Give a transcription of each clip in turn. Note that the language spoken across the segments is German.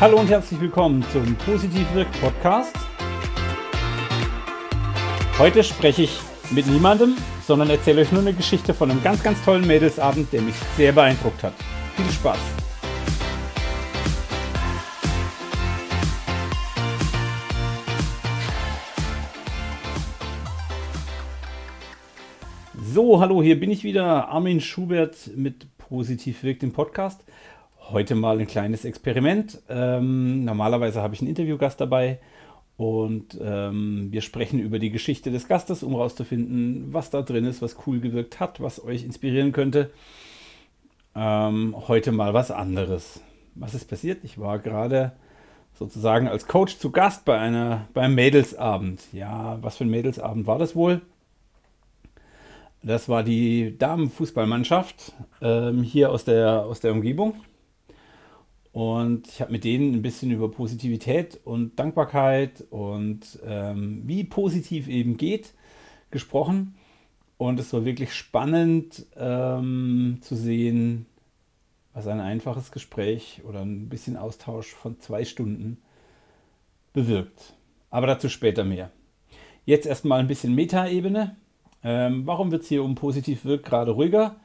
Hallo und herzlich willkommen zum Positiv Wirk Podcast. Heute spreche ich mit niemandem, sondern erzähle euch nur eine Geschichte von einem ganz, ganz tollen Mädelsabend, der mich sehr beeindruckt hat. Viel Spaß! So, hallo, hier bin ich wieder, Armin Schubert mit Positiv Wirkt im Podcast. Heute mal ein kleines Experiment. Ähm, normalerweise habe ich einen Interviewgast dabei und ähm, wir sprechen über die Geschichte des Gastes, um herauszufinden, was da drin ist, was cool gewirkt hat, was euch inspirieren könnte. Ähm, heute mal was anderes. Was ist passiert? Ich war gerade sozusagen als Coach zu Gast bei einer beim Mädelsabend. Ja, was für ein Mädelsabend war das wohl? Das war die Damenfußballmannschaft ähm, hier aus der, aus der Umgebung. Und ich habe mit denen ein bisschen über Positivität und Dankbarkeit und ähm, wie positiv eben geht gesprochen. Und es war wirklich spannend ähm, zu sehen, was ein einfaches Gespräch oder ein bisschen Austausch von zwei Stunden bewirkt. Aber dazu später mehr. Jetzt erstmal ein bisschen Metaebene. Ähm, warum wird es hier um positiv wirkt gerade ruhiger?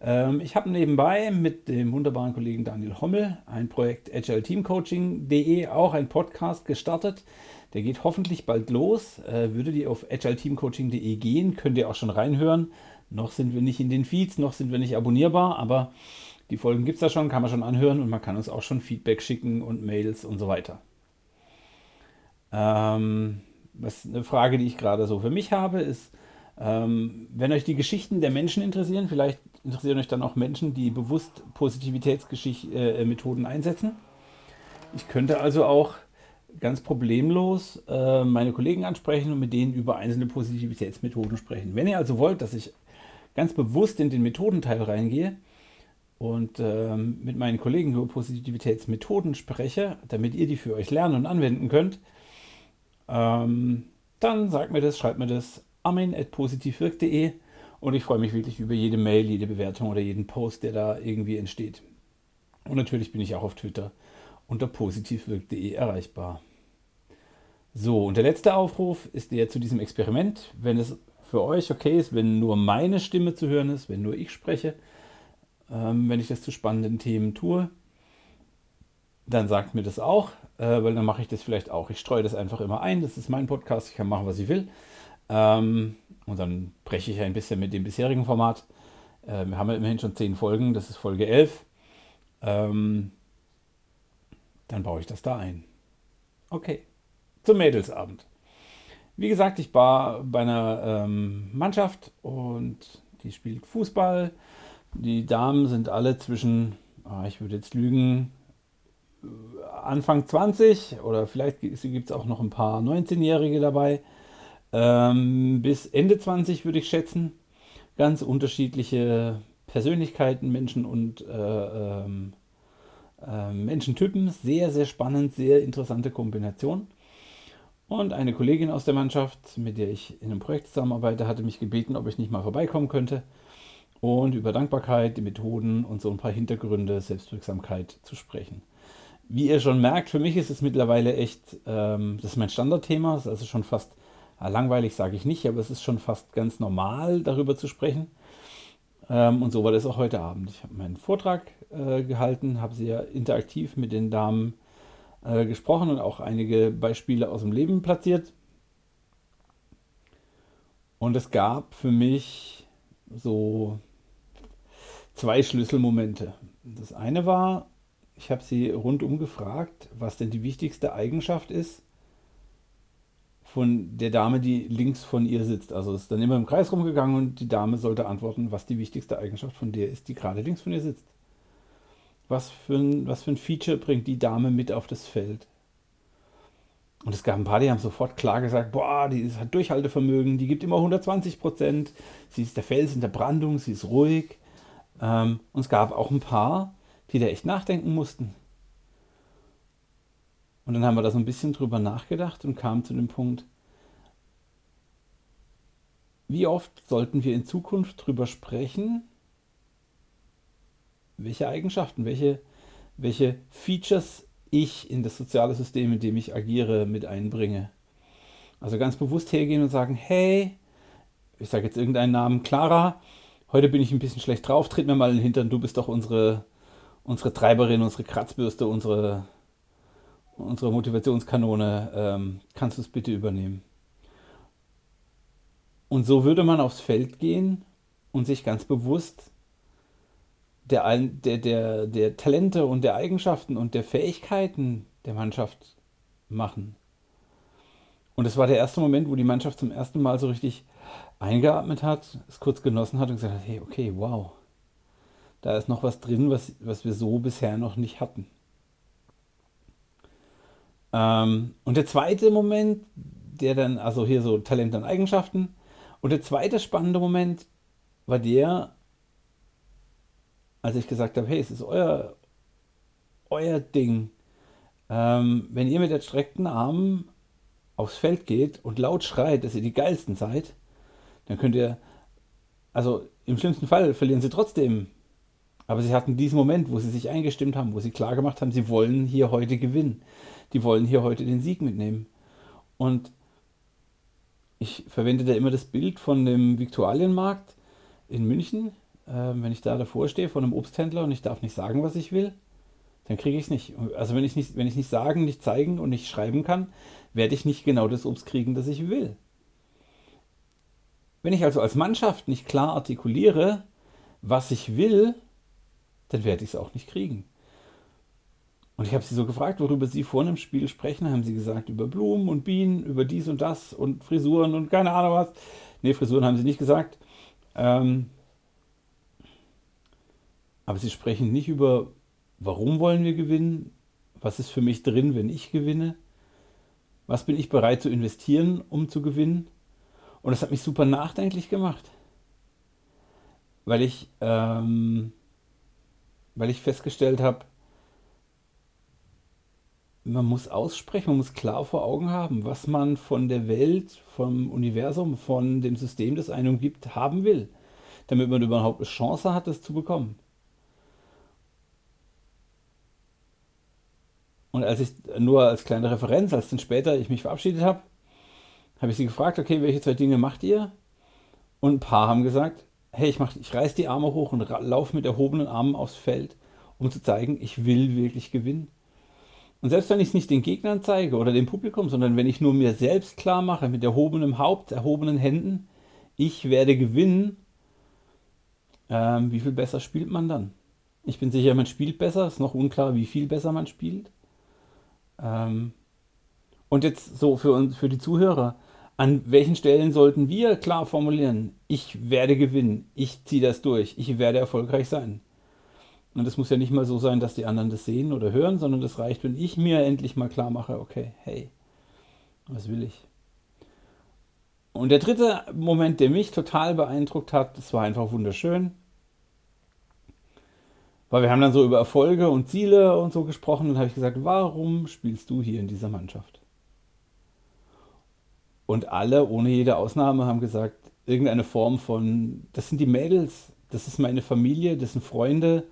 Ähm, ich habe nebenbei mit dem wunderbaren Kollegen Daniel Hommel ein Projekt agileteamcoaching.de, auch ein Podcast gestartet. Der geht hoffentlich bald los. Äh, würdet ihr auf agileteamcoaching.de gehen, könnt ihr auch schon reinhören. Noch sind wir nicht in den Feeds, noch sind wir nicht abonnierbar, aber die Folgen gibt es da schon, kann man schon anhören und man kann uns auch schon Feedback schicken und Mails und so weiter. Ähm, was eine Frage, die ich gerade so für mich habe, ist, ähm, wenn euch die Geschichten der Menschen interessieren, vielleicht interessieren euch dann auch Menschen, die bewusst Positivitätsmethoden äh, einsetzen. Ich könnte also auch ganz problemlos äh, meine Kollegen ansprechen und mit denen über einzelne Positivitätsmethoden sprechen. Wenn ihr also wollt, dass ich ganz bewusst in den Methodenteil reingehe und ähm, mit meinen Kollegen über Positivitätsmethoden spreche, damit ihr die für euch lernen und anwenden könnt, ähm, dann sagt mir das, schreibt mir das armin.positivwirk.de und ich freue mich wirklich über jede Mail, jede Bewertung oder jeden Post, der da irgendwie entsteht. Und natürlich bin ich auch auf Twitter unter positivwirk.de erreichbar. So, und der letzte Aufruf ist der zu diesem Experiment. Wenn es für euch okay ist, wenn nur meine Stimme zu hören ist, wenn nur ich spreche, ähm, wenn ich das zu spannenden Themen tue, dann sagt mir das auch, äh, weil dann mache ich das vielleicht auch. Ich streue das einfach immer ein. Das ist mein Podcast, ich kann machen, was ich will. Ähm, und dann breche ich ein bisschen mit dem bisherigen Format. Äh, wir haben ja immerhin schon zehn Folgen, das ist Folge 11. Ähm, dann baue ich das da ein. Okay, zum Mädelsabend. Wie gesagt, ich war bei einer ähm, Mannschaft und die spielt Fußball. Die Damen sind alle zwischen, ah, ich würde jetzt lügen, Anfang 20 oder vielleicht gibt es auch noch ein paar 19-Jährige dabei ähm, bis Ende 20 würde ich schätzen. Ganz unterschiedliche Persönlichkeiten, Menschen und äh, ähm, äh, Menschentypen. Sehr, sehr spannend, sehr interessante Kombination. Und eine Kollegin aus der Mannschaft, mit der ich in einem Projekt zusammenarbeite, hatte mich gebeten, ob ich nicht mal vorbeikommen könnte und über Dankbarkeit, die Methoden und so ein paar Hintergründe, Selbstwirksamkeit zu sprechen. Wie ihr schon merkt, für mich ist es mittlerweile echt, ähm, das ist mein Standardthema, das ist also schon fast langweilig sage ich nicht, aber es ist schon fast ganz normal, darüber zu sprechen. Ähm, und so war das auch heute Abend. Ich habe meinen Vortrag äh, gehalten, habe sehr interaktiv mit den Damen äh, gesprochen und auch einige Beispiele aus dem Leben platziert. Und es gab für mich so zwei Schlüsselmomente. Das eine war, ich habe sie rundum gefragt, was denn die wichtigste Eigenschaft ist, von der Dame, die links von ihr sitzt. Also ist dann immer im Kreis rumgegangen und die Dame sollte antworten, was die wichtigste Eigenschaft von der ist, die gerade links von ihr sitzt. Was für ein, was für ein Feature bringt die Dame mit auf das Feld? Und es gab ein paar, die haben sofort klar gesagt, boah, die hat Durchhaltevermögen, die gibt immer 120 Prozent, sie ist der Fels in der Brandung, sie ist ruhig. Ähm, und es gab auch ein paar, die da echt nachdenken mussten. Und dann haben wir da so ein bisschen drüber nachgedacht und kamen zu dem Punkt, wie oft sollten wir in Zukunft drüber sprechen, welche Eigenschaften, welche, welche Features ich in das soziale System, in dem ich agiere, mit einbringe. Also ganz bewusst hergehen und sagen, hey, ich sage jetzt irgendeinen Namen, Clara, heute bin ich ein bisschen schlecht drauf, tritt mir mal in den Hintern, du bist doch unsere, unsere Treiberin, unsere Kratzbürste, unsere, unsere Motivationskanone, ähm, kannst du es bitte übernehmen? Und so würde man aufs Feld gehen und sich ganz bewusst der, der, der, der Talente und der Eigenschaften und der Fähigkeiten der Mannschaft machen. Und es war der erste Moment, wo die Mannschaft zum ersten Mal so richtig eingeatmet hat, es kurz genossen hat und gesagt hat, hey, okay, wow, da ist noch was drin, was, was wir so bisher noch nicht hatten. Ähm, und der zweite Moment, der dann, also hier so Talente und Eigenschaften, und der zweite spannende Moment war der, als ich gesagt habe, hey, es ist euer, euer Ding. Ähm, wenn ihr mit erstreckten Armen aufs Feld geht und laut schreit, dass ihr die geilsten seid, dann könnt ihr, also im schlimmsten Fall verlieren sie trotzdem. Aber sie hatten diesen Moment, wo sie sich eingestimmt haben, wo sie klar gemacht haben, sie wollen hier heute gewinnen. Die wollen hier heute den Sieg mitnehmen. Und ich verwende da immer das Bild von dem Viktualienmarkt in München. Äh, wenn ich da davor stehe von einem Obsthändler und ich darf nicht sagen, was ich will, dann kriege ich es nicht. Also wenn ich nicht, wenn ich nicht sagen, nicht zeigen und nicht schreiben kann, werde ich nicht genau das Obst kriegen, das ich will. Wenn ich also als Mannschaft nicht klar artikuliere, was ich will, dann werde ich es auch nicht kriegen. Und ich habe sie so gefragt, worüber sie vor einem Spiel sprechen. Haben sie gesagt, über Blumen und Bienen, über dies und das und Frisuren und keine Ahnung was. Ne, Frisuren haben sie nicht gesagt. Ähm, aber sie sprechen nicht über, warum wollen wir gewinnen, was ist für mich drin, wenn ich gewinne, was bin ich bereit zu investieren, um zu gewinnen. Und das hat mich super nachdenklich gemacht, weil ich, ähm, weil ich festgestellt habe, man muss aussprechen, man muss klar vor Augen haben, was man von der Welt, vom Universum, von dem System, das einem gibt, haben will, damit man überhaupt eine Chance hat, das zu bekommen. Und als ich nur als kleine Referenz, als dann später ich mich verabschiedet habe, habe ich sie gefragt, okay, welche zwei Dinge macht ihr? Und ein paar haben gesagt, hey, ich, mach, ich reiß die Arme hoch und laufe mit erhobenen Armen aufs Feld, um zu zeigen, ich will wirklich gewinnen. Und selbst wenn ich es nicht den Gegnern zeige oder dem Publikum, sondern wenn ich nur mir selbst klar mache, mit erhobenem Haupt, erhobenen Händen, ich werde gewinnen, ähm, wie viel besser spielt man dann? Ich bin sicher, man spielt besser, ist noch unklar, wie viel besser man spielt. Ähm, und jetzt so für uns, für die Zuhörer, an welchen Stellen sollten wir klar formulieren, ich werde gewinnen, ich ziehe das durch, ich werde erfolgreich sein. Und es muss ja nicht mal so sein, dass die anderen das sehen oder hören, sondern das reicht, wenn ich mir endlich mal klar mache, okay, hey, was will ich? Und der dritte Moment, der mich total beeindruckt hat, das war einfach wunderschön. Weil wir haben dann so über Erfolge und Ziele und so gesprochen und habe ich gesagt, warum spielst du hier in dieser Mannschaft? Und alle, ohne jede Ausnahme, haben gesagt, irgendeine Form von, das sind die Mädels, das ist meine Familie, das sind Freunde,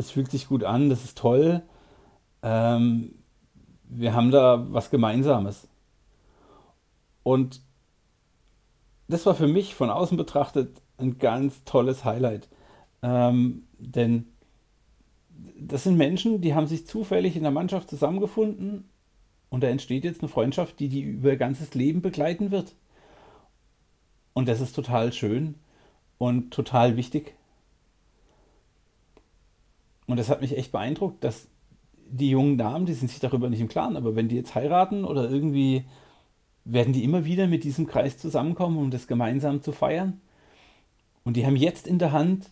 das fühlt sich gut an, das ist toll. Ähm, wir haben da was Gemeinsames. Und das war für mich von außen betrachtet ein ganz tolles Highlight. Ähm, denn das sind Menschen, die haben sich zufällig in der Mannschaft zusammengefunden und da entsteht jetzt eine Freundschaft, die die über ihr ganzes Leben begleiten wird. Und das ist total schön und total wichtig. Und das hat mich echt beeindruckt, dass die jungen Damen, die sind sich darüber nicht im Klaren, aber wenn die jetzt heiraten oder irgendwie, werden die immer wieder mit diesem Kreis zusammenkommen, um das gemeinsam zu feiern. Und die haben jetzt in der Hand,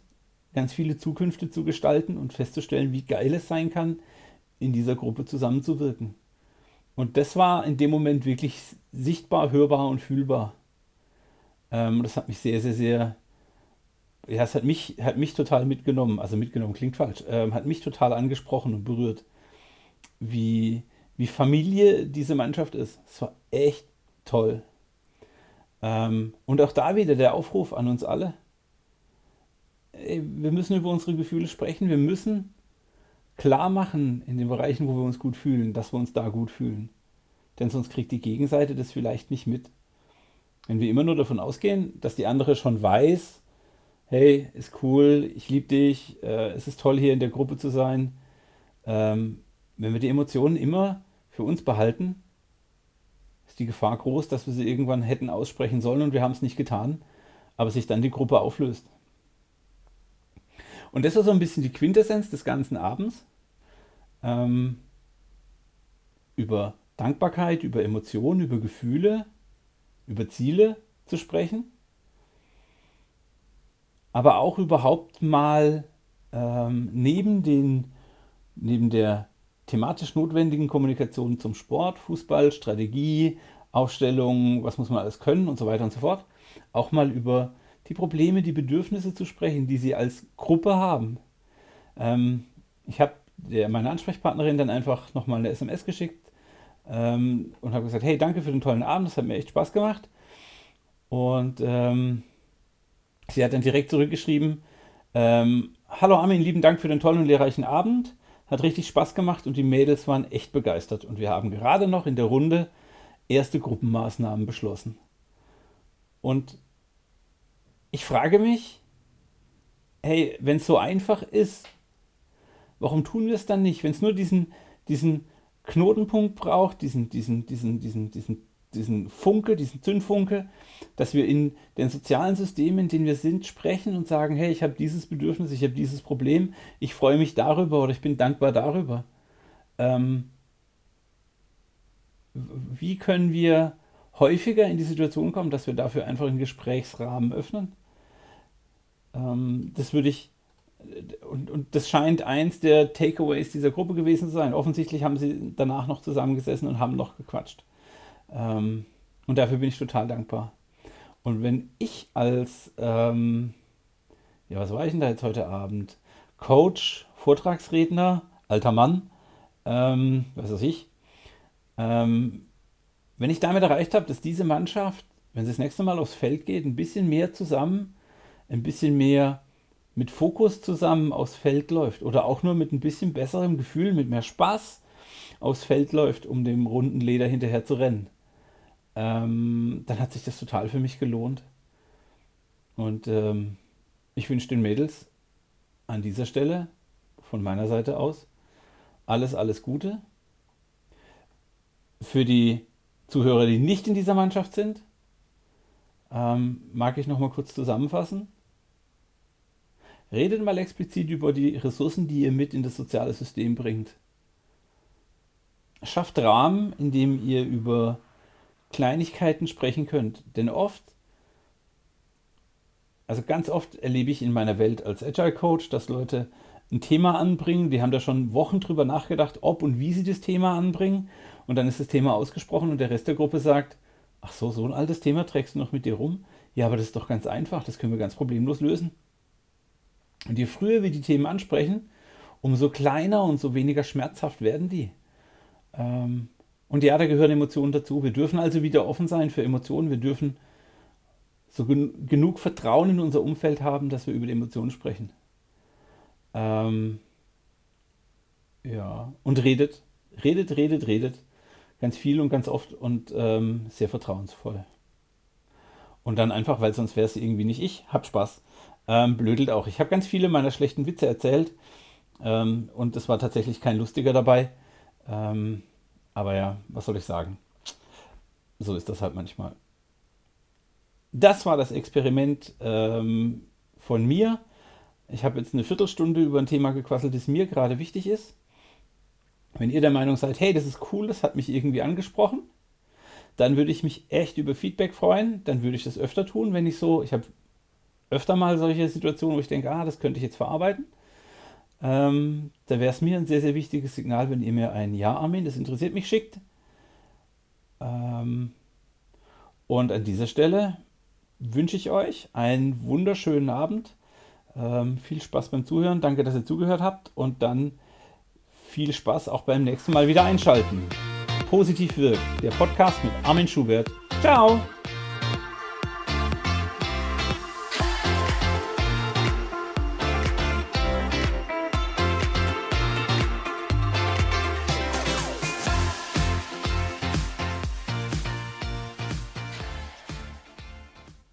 ganz viele Zukünfte zu gestalten und festzustellen, wie geil es sein kann, in dieser Gruppe zusammenzuwirken. Und das war in dem Moment wirklich sichtbar, hörbar und fühlbar. Ähm, das hat mich sehr, sehr, sehr ja, es hat mich, hat mich total mitgenommen, also mitgenommen klingt falsch, ähm, hat mich total angesprochen und berührt, wie, wie Familie diese Mannschaft ist. Es war echt toll. Ähm, und auch da wieder der Aufruf an uns alle. Ey, wir müssen über unsere Gefühle sprechen, wir müssen klar machen in den Bereichen, wo wir uns gut fühlen, dass wir uns da gut fühlen. Denn sonst kriegt die Gegenseite das vielleicht nicht mit. Wenn wir immer nur davon ausgehen, dass die andere schon weiß, hey, ist cool, ich liebe dich, äh, es ist toll hier in der Gruppe zu sein. Ähm, wenn wir die Emotionen immer für uns behalten, ist die Gefahr groß, dass wir sie irgendwann hätten aussprechen sollen und wir haben es nicht getan, aber sich dann die Gruppe auflöst. Und das ist so ein bisschen die Quintessenz des ganzen Abends. Ähm, über Dankbarkeit, über Emotionen, über Gefühle, über Ziele zu sprechen. Aber auch überhaupt mal ähm, neben, den, neben der thematisch notwendigen Kommunikation zum Sport, Fußball, Strategie, Aufstellung, was muss man alles können und so weiter und so fort, auch mal über die Probleme, die Bedürfnisse zu sprechen, die sie als Gruppe haben. Ähm, ich habe meiner Ansprechpartnerin dann einfach nochmal eine SMS geschickt ähm, und habe gesagt, hey, danke für den tollen Abend, das hat mir echt Spaß gemacht. Und ähm, sie hat dann direkt zurückgeschrieben, ähm, hallo Armin, lieben Dank für den tollen und lehrreichen Abend. Hat richtig Spaß gemacht und die Mädels waren echt begeistert. Und wir haben gerade noch in der Runde erste Gruppenmaßnahmen beschlossen. Und ich frage mich, hey, wenn es so einfach ist, warum tun wir es dann nicht? Wenn es nur diesen, diesen Knotenpunkt braucht, diesen, diesen, diesen, diesen, diesen, diesen Funke, diesen Zündfunke, dass wir in den sozialen Systemen, in denen wir sind, sprechen und sagen, hey, ich habe dieses Bedürfnis, ich habe dieses Problem, ich freue mich darüber oder ich bin dankbar darüber. Ähm, wie können wir häufiger in die Situation kommen, dass wir dafür einfach einen Gesprächsrahmen öffnen? Ähm, das würde ich, und, und das scheint eins der Takeaways dieser Gruppe gewesen zu sein. Offensichtlich haben sie danach noch zusammengesessen und haben noch gequatscht. Ähm, und dafür bin ich total dankbar. Und wenn ich als, ähm, ja, was war ich denn da jetzt heute Abend? Coach, Vortragsredner, alter Mann, ähm, was weiß ich, ähm, wenn ich damit erreicht habe, dass diese Mannschaft, wenn sie das nächste Mal aufs Feld geht, ein bisschen mehr zusammen, ein bisschen mehr mit Fokus zusammen aufs Feld läuft oder auch nur mit ein bisschen besserem Gefühl, mit mehr Spaß aufs Feld läuft, um dem runden Leder hinterher zu rennen, ähm, dann hat sich das total für mich gelohnt. Und ähm, ich wünsche den Mädels an dieser Stelle von meiner Seite aus alles, alles Gute. Für die Zuhörer, die nicht in dieser Mannschaft sind, ähm, mag ich noch mal kurz zusammenfassen. Redet mal explizit über die Ressourcen, die ihr mit in das soziale System bringt. Schafft Rahmen, in dem ihr über Kleinigkeiten sprechen könnt. Denn oft, also ganz oft erlebe ich in meiner Welt als Agile Coach, dass Leute ein Thema anbringen, die haben da schon Wochen drüber nachgedacht, ob und wie sie das Thema anbringen. Und dann ist das Thema ausgesprochen und der Rest der Gruppe sagt, ach so, so ein altes Thema trägst du noch mit dir rum? Ja, aber das ist doch ganz einfach, das können wir ganz problemlos lösen. Und je früher wir die Themen ansprechen, umso kleiner und so weniger schmerzhaft werden die. Ähm, und ja, da gehören Emotionen dazu. Wir dürfen also wieder offen sein für Emotionen. Wir dürfen so gen genug Vertrauen in unser Umfeld haben, dass wir über die Emotionen sprechen. Ähm, ja, und redet, redet, redet, redet. Ganz viel und ganz oft und ähm, sehr vertrauensvoll. Und dann einfach, weil sonst wäre es irgendwie nicht ich. Hab Spaß ähm, blödelt auch. Ich habe ganz viele meiner schlechten Witze erzählt ähm, und es war tatsächlich kein lustiger dabei. Aber ja, was soll ich sagen? So ist das halt manchmal. Das war das Experiment ähm, von mir. Ich habe jetzt eine Viertelstunde über ein Thema gequasselt, das mir gerade wichtig ist. Wenn ihr der Meinung seid, hey, das ist cool, das hat mich irgendwie angesprochen, dann würde ich mich echt über Feedback freuen. Dann würde ich das öfter tun, wenn ich so, ich habe öfter mal solche Situationen, wo ich denke, ah, das könnte ich jetzt verarbeiten. Ähm, da wäre es mir ein sehr, sehr wichtiges Signal, wenn ihr mir ein Ja, Armin, das interessiert mich, schickt. Ähm, und an dieser Stelle wünsche ich euch einen wunderschönen Abend. Ähm, viel Spaß beim Zuhören. Danke, dass ihr zugehört habt. Und dann viel Spaß auch beim nächsten Mal wieder einschalten. Positiv wirkt. Der Podcast mit Armin Schubert. Ciao!